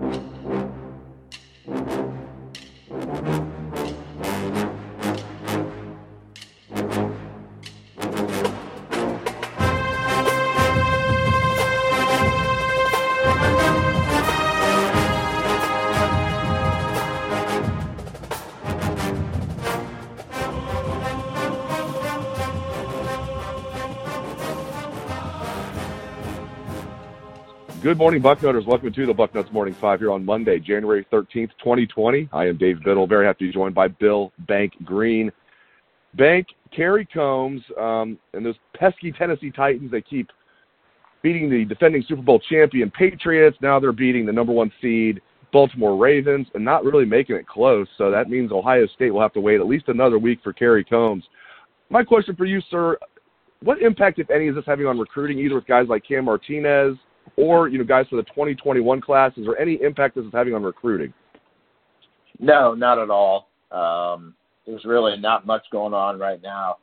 you Good morning, Bucknutters. Welcome to the Bucknuts Morning Five here on Monday, January 13th, 2020. I am Dave Biddle. Very happy to be joined by Bill Bank Greene. Bank, Kerry Coombs, um, and those pesky Tennessee Titans, they keep beating the defending Super Bowl champion Patriots. Now they're beating the number one seed Baltimore Ravens and not really making it close. So that means Ohio State will have to wait at least another week for Kerry Coombs. My question for you, sir, what impact, if any, is this having on recruiting, either with guys like Cam Martinez – or you know guys for the 2021 class? Is there any impact this is having on recruiting? No, not at all. Um, there's really not much going on right now.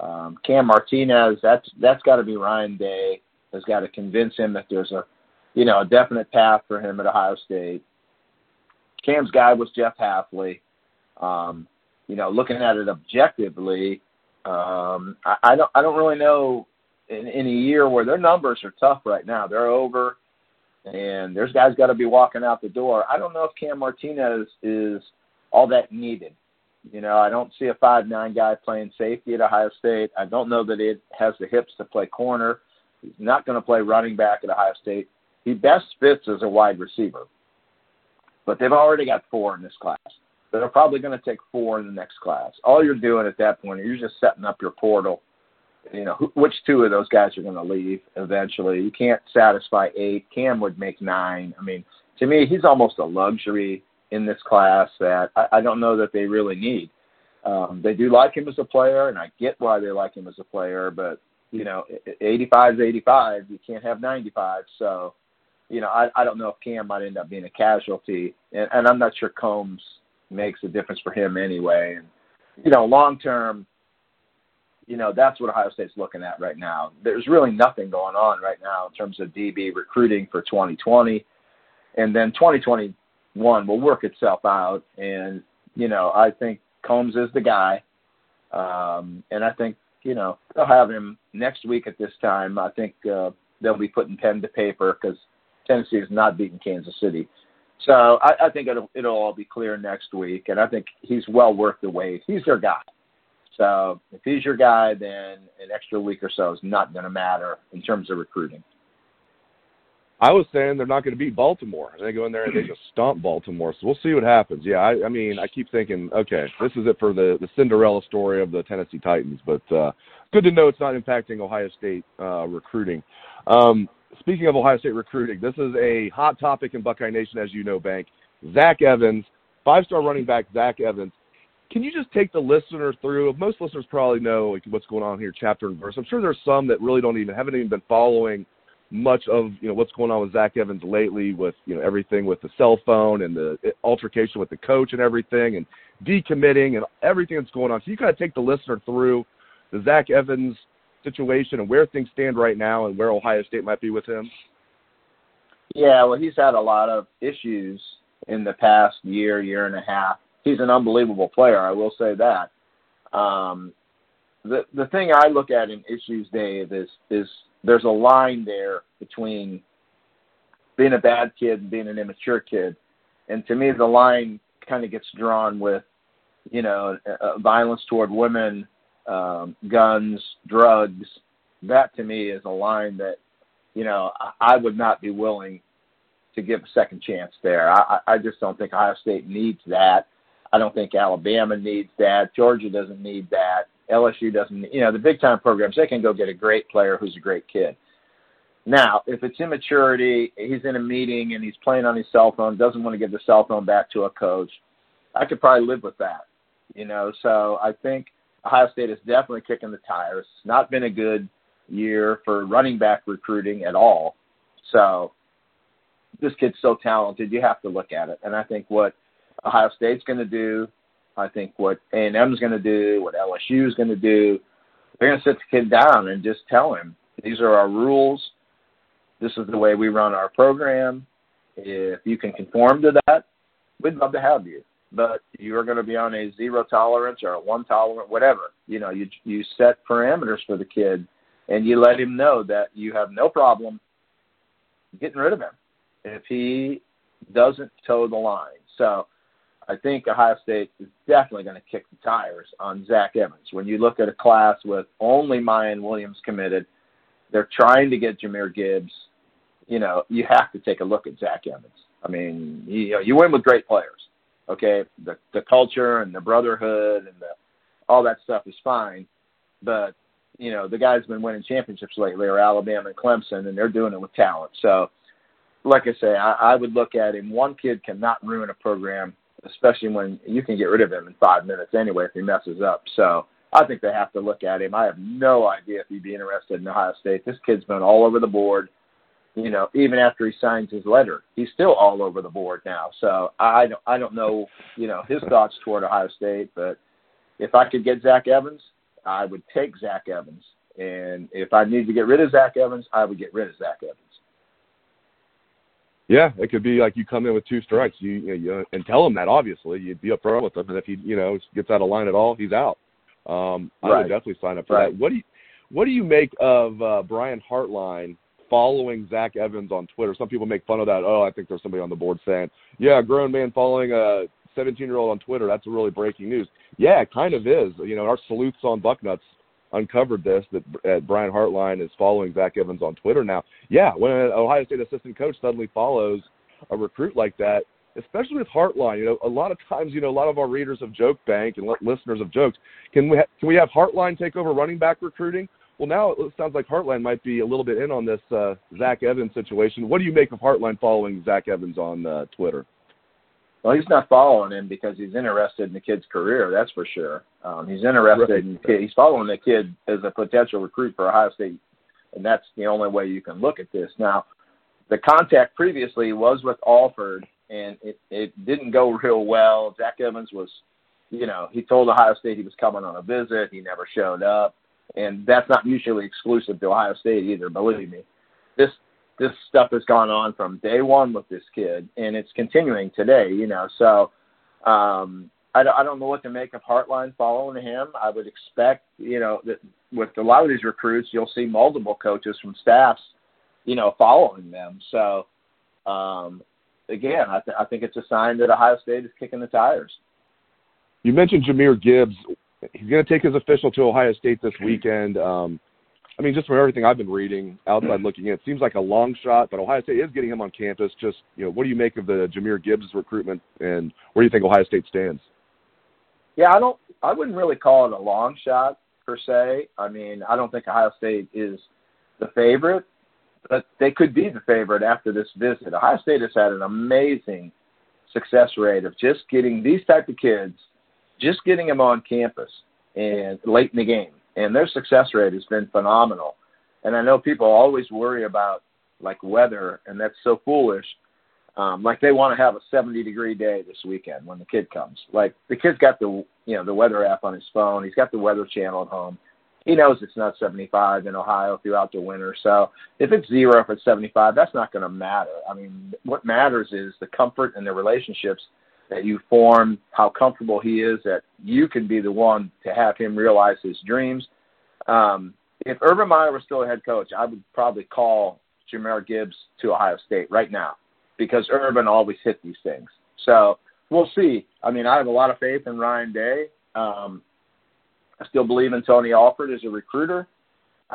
Um, Cam Martinez, that's that's got to be Ryan Day. Has got to convince him that there's a, you know, a definite path for him at Ohio State. Cam's guy was Jeff Hafley. Um, you know, looking at it objectively, um, I, I don't I don't really know in, in a year where their numbers are tough right now. They're over, and there's guys got to be walking out the door. I don't know if Cam Martinez is all that needed. You know, I don't see a five nine guy playing safety at Ohio State. I don't know that it has the hips to play corner. He's not going to play running back at Ohio State. He best fits as a wide receiver. But they've already got four in this class. They're probably going to take four in the next class. All you're doing at that point you're just setting up your portal you know, which two of those guys are going to leave eventually. You can't satisfy eight. Cam would make nine. I mean, to me, he's almost a luxury in this class that I, I don't know that they really need. Um, they do like him as a player, and I get why they like him as a player, but you know, 85 is 85. You can't have 95. So, you know, I, I don't know if Cam might end up being a casualty, and, and I'm not sure Coombs makes a difference for him anyway. And you know, long term, you know, that's what Ohio State's looking at right now. There's really nothing going on right now in terms of DB recruiting for 2020. And then 2021 will work itself out. And, you know, I think Coombs is the guy. Um, and I think, you know, they'll have him next week at this time. I think uh, they'll be putting pen to paper because Tennessee is not beating Kansas City. So I, I think it'll it'll all be clear next week, and I think he's well worth the wait. He's their guy. So if he's your guy, then an extra week or so is not going to matter in terms of recruiting. I was saying they're not going to beat Baltimore. They go in there and they just stomp Baltimore. So we'll see what happens. Yeah, I, I mean, I keep thinking, okay, this is it for the the Cinderella story of the Tennessee Titans. But uh, good to know it's not impacting Ohio State uh, recruiting. Um, speaking of Ohio State recruiting, this is a hot topic in Buckeye Nation, as you know, Bank. Zach Evans, five-star running back Zach Evans, can you just take the listener through? Most listeners probably know like, what's going on here, chapter and verse. I'm sure there's some that really don't even haven't even been following much of you know what's going on with Zach Evans lately, with you know everything with the cell phone and the eh, altercation with the coach and everything, and decommitting and everything that's going on. So you kind of take the listener through the Zach Evans situation and where things stand right now and where Ohio State might be with him. Yeah, well, he's had a lot of issues in the past year, year and a half he's an unbelievable player. I will say that. Um, the the thing I look at in issues, Dave, is is there's a line there between being a bad kid and being an immature kid, and to me, the line kind of gets drawn with, you know, uh, violence toward women, um, guns, drugs. That to me is a line that, you know, I, I would not be willing to give a second chance there. I, I just don't think Ohio State needs that. I don't think Alabama needs that. Georgia doesn't need that. LSU doesn't. You know, the big time programs they can go get a great player who's a great kid. Now, if it's immaturity, he's in a meeting and he's playing on his cell phone, doesn't want to give the cell phone back to a coach. I could probably live with that. You know, so I think Ohio State is definitely kicking the tires. It's not been a good year for running back recruiting at all. So this kid's so talented, you have to look at it. And I think what Ohio State's going to do. I think what A&M's going to do, what LSU is going to do. They're going to sit the kid down and just tell him these are our rules. This is the way we run our program. If you can conform to that, we'd love to have you. But you are going to be on a zero tolerance or a one tolerance, whatever. You know, you you set parameters for the kid, and you let him know that you have no problem getting rid of him if he doesn't toe the line. So I think Ohio State is definitely going to kick the tires on Zach Evans. When you look at a class with only Miyan Williams committed, they're trying to get Jahmyr Gibbs. You know, you have to take a look at Zach Evans. I mean, you know, you win with great players. Okay, the the culture and the brotherhood and the all that stuff is fine, but you know the guys been winning championships lately are Alabama and Clemson, and they're doing it with talent. So, like I say, I, I would look at him. One kid cannot ruin a program, especially when you can get rid of him in five minutes anyway if he messes up. So, I think they have to look at him. I have no idea if he'd be interested in Ohio State. This kid's been all over the board. You know, even after he signs his letter, he's still all over the board now. So I don't, I don't know, you know, his thoughts toward Ohio State. But if I could get Zach Evans, I would take Zach Evans. And if I need to get rid of Zach Evans, I would get rid of Zach Evans. Yeah, it could be like you come in with two strikes, you, you, you and tell him that. Obviously, you'd be upfront with him, and if he, you know, gets out of line at all, he's out. Um, I right. would definitely sign up for right. that. What do you what do you make of uh, Brian Hartline following Zach Evans on Twitter? Some people make fun of that. Oh, I think there's somebody on the board saying, "Yeah, a grown man following a 17 year old on Twitter. That's really breaking news." Yeah, it kind of is. You know, our sleuths on Bucknuts uncovered this that uh, Brian Hartline is following Zach Evans on Twitter now. Yeah, when an Ohio State assistant coach suddenly follows a recruit like that, especially with Hartline. You know, a lot of times, you know, a lot of our readers of Joke Bank and listeners of jokes. Can we ha- can we have Hartline take over running back recruiting? Well, now it sounds like Hartline might be a little bit in on this uh, Zach Evans situation. What do you make of Hartline following Zach Evans on uh, Twitter? Well, he's not following him because he's interested in the kid's career. That's for sure. Um, he's interested right. in the kid. He's following the kid as a potential recruit for Ohio State, and that's the only way you can look at this. Now, the contact previously was with Alford, and it, it didn't go real well. Zach Evans was, you know, he told Ohio State he was coming on a visit. He never showed up, and that's not mutually exclusive to Ohio State either. Believe me, this this stuff has gone on from day one with this kid, and it's continuing today. You know, so um, I, don't, I don't know what to make of Hartline following him. I would expect, you know, that with a lot of these recruits, you'll see multiple coaches from staffs, you know, following them. So um, again, I, th- I think it's a sign that Ohio State is kicking the tires. You mentioned Jahmyr Gibbs. He's going to take his official to Ohio State this weekend. Um, I mean, just from everything I've been reading, outside hmm. looking in, it seems like a long shot, but Ohio State is getting him on campus. Just, you know, what do you make of the Jahmyr Gibbs recruitment, and where do you think Ohio State stands? Yeah, I don't. I wouldn't really call it a long shot per se. I mean, I don't think Ohio State is the favorite, but they could be the favorite after this visit. Ohio State has had an amazing success rate of just getting these type of kids, just getting them on campus and late in the game, and their success rate has been phenomenal. And I know people always worry about like weather, and that's so foolish. Um, like they want to have a 70 degree day this weekend when the kid comes. Like the kid's got the you know the weather app on his phone. He's got the weather channel at home he knows it's not 75 in Ohio throughout the winter. So if it's zero, if it's 75, that's not going to matter. I mean, what matters is the comfort and the relationships that you form, how comfortable he is, that you can be the one to have him realize his dreams. Um, if Urban Meyer was still a head coach, I would probably call Jahmyr Gibbs to Ohio State right now because Urban always hit these things. So we'll see. I mean, I have a lot of faith in Ryan Day. Um, I still believe in Tony Alford as a recruiter.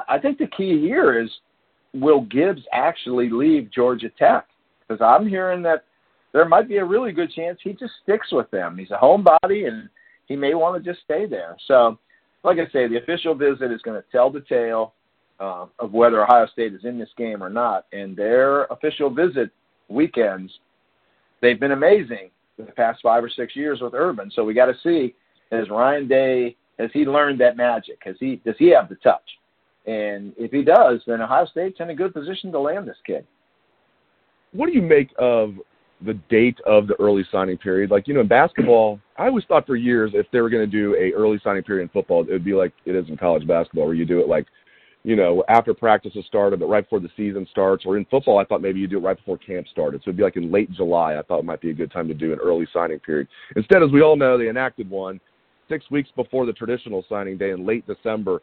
I think the key here is will Gibbs actually leave Georgia Tech? Because I'm hearing that there might be a really good chance he just sticks with them. He's a homebody and he may want to just stay there. So, like I say, the official visit is going to tell the tale uh, of whether Ohio State is in this game or not. And their official visit weekends, they've been amazing the past five or six years with Urban. So we got to see as Ryan Day has he learned that magic? Has he does he have the touch? And if he does, then Ohio State's in a good position to land this kid. What do you make of the date of the early signing period? Like, you know, in basketball, I always thought for years if they were going to do a early signing period in football, it would be like it is in college basketball, where you do it like you know, after practice has started, but right before the season starts. Or in football, I thought maybe you do it right before camp started. So it'd be like in late July. I thought it might be a good time to do an early signing period. Instead, as we all know, they enacted one six weeks before the traditional signing day in late December.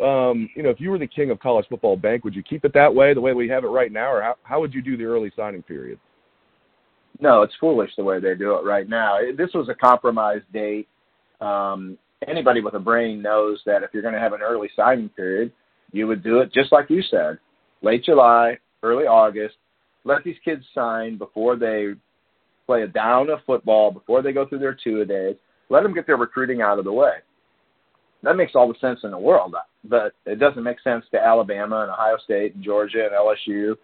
Um, you know, if you were the king of college football bank, would you keep it that way, the way we have it right now, or how, how would you do the early signing period? No, it's foolish the way they do it right now. This was a compromise date. Um, anybody with a brain knows that if you're going to have an early signing period, you would do it just like you said, late July, early August. Let these kids sign before they play a down of football, before they go through their two a days. Let them get their recruiting out of the way. That makes all the sense in the world, but it doesn't make sense to Alabama and Ohio State and Georgia and LSU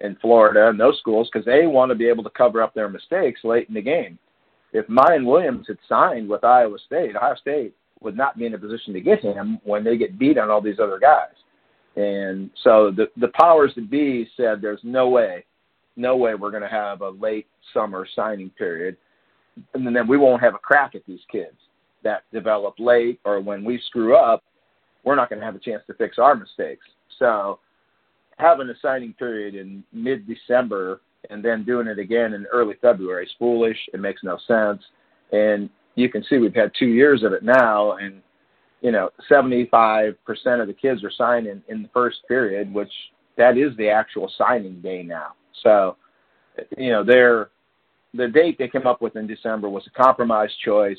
and Florida and those schools because they want to be able to cover up their mistakes late in the game. If Miyan Williams had signed with Iowa State, Ohio State would not be in a position to get him when they get beat on all these other guys. And so the the powers that be said there's no way, no way we're going to have a late summer signing period, and then we won't have a crack at these kids that develop late or when we screw up, we're not going to have a chance to fix our mistakes. So having a signing period in mid December and then doing it again in early February is foolish. It makes no sense. And you can see we've had two years of it now, and you know, 75% of the kids are signing in the first period, which that is the actual signing day now. So, you know, their the date they came up with in December was a compromise choice.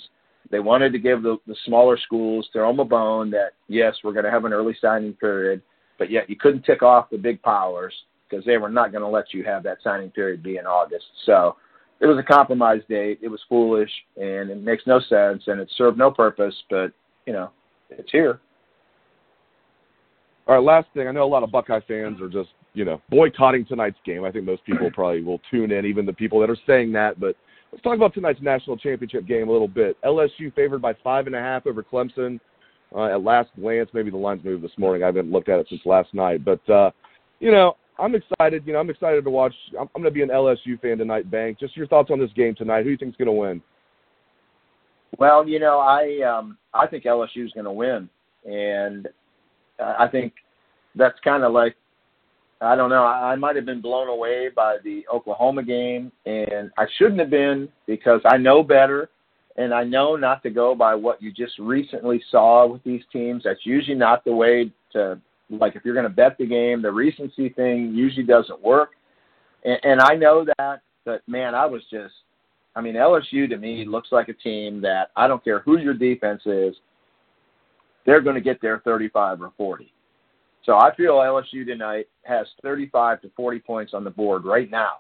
They wanted to give the, the smaller schools them a bone that yes, we're going to have an early signing period, but yet you couldn't tick off the big powers because they were not going to let you have that signing period be in August. So it was a compromise date. It was foolish and it makes no sense and it served no purpose. But you know, it's here. All right, last thing. I know a lot of Buckeye fans are just, you know, boycotting tonight's game. I think most people probably will tune in, even the people that are saying that. But let's talk about tonight's national championship game a little bit. LSU favored by five and a half over Clemson. Uh, at last glance, maybe the lines moved this morning. I haven't looked at it since last night, but uh, you know, I'm excited. You know, I'm excited to watch. I'm, I'm going to be an LSU fan tonight. Bank. Just your thoughts on this game tonight. Who do you think is going to win? Well, you know, I um, I think LSU is going to win, and I think that's kind of like I don't know. I, I might have been blown away by the Oklahoma game, and I shouldn't have been because I know better, and I know not to go by what you just recently saw with these teams. That's usually not the way to like if you're going to bet the game. The recency thing usually doesn't work, and, and I know that. But man, I was just I mean, LSU to me looks like a team that I don't care who your defense is, they're going to get their 35 or 40. So I feel LSU tonight has 35 to 40 points on the board right now.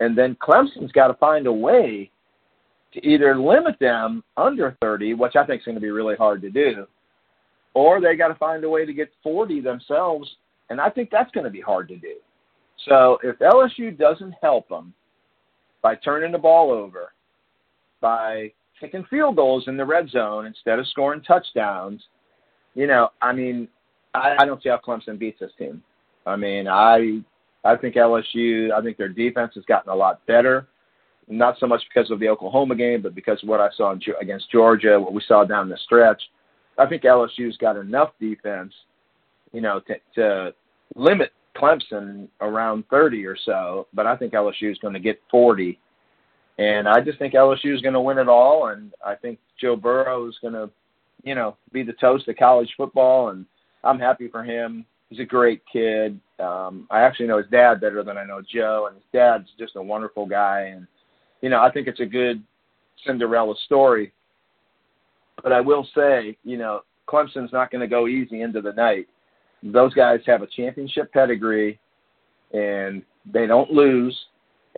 And then Clemson's got to find a way to either limit them under 30, which I think is going to be really hard to do, or they got to find a way to get 40 themselves, and I think that's going to be hard to do. So if LSU doesn't help them, by turning the ball over, by kicking field goals in the red zone instead of scoring touchdowns. You know, I mean, I, I don't see how Clemson beats this team. I mean, I I think LSU. I think their defense has gotten a lot better. Not so much because of the Oklahoma game, but because of what I saw in, against Georgia, what we saw down the stretch. I think LSU's got enough defense, you know, to, to limit Clemson around 30 or so, but I think LSU is going to get 40. And I just think LSU is going to win it all. And I think Joe Burrow is going to, you know, be the toast of college football. And I'm happy for him. He's a great kid. Um, I actually know his dad better than I know Joe, and his dad's just a wonderful guy. And, you know, I think it's a good Cinderella story. But I will say, you know, Clemson's not going to go easy into the night those guys have a championship pedigree and they don't lose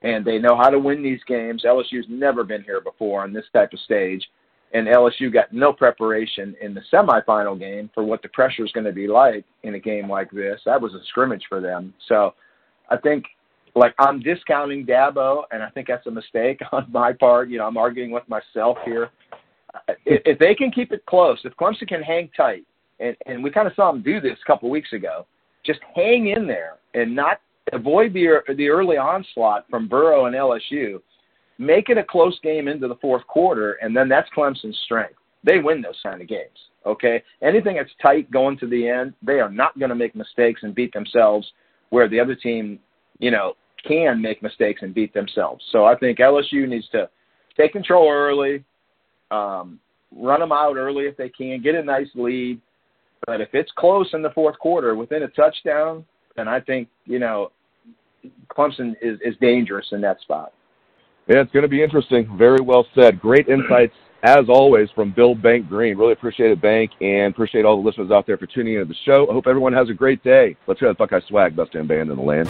and they know how to win these games. LSU's never been here before on this type of stage. And LSU got no preparation in the semifinal game for what the pressure is going to be like in a game like this. That was a scrimmage for them. So I think like I'm discounting Dabo, and I think that's a mistake on my part. You know, I'm arguing with myself here. If, if they can keep it close, if Clemson can hang tight, and, and we kind of saw them do this a couple of weeks ago. Just hang in there and not avoid the the early onslaught from Burrow and LSU. Make it a close game into the fourth quarter, and then that's Clemson's strength. they win those kind of games. Okay, anything that's tight going to the end, they are not going to make mistakes and beat themselves. Where the other team, you know, can make mistakes and beat themselves. So I think LSU needs to take control early, um, run them out early if they can, get a nice lead. But if it's close in the fourth quarter, within a touchdown, then I think you know Clemson is, is dangerous in that spot. Yeah, it's going to be interesting. Very well said. Great insights as always from Bill Bank Greene. Really appreciate it, Bank, and appreciate all the listeners out there for tuning into the show. I hope everyone has a great day. Let's hear that Buckeye swag, best damn band in the land.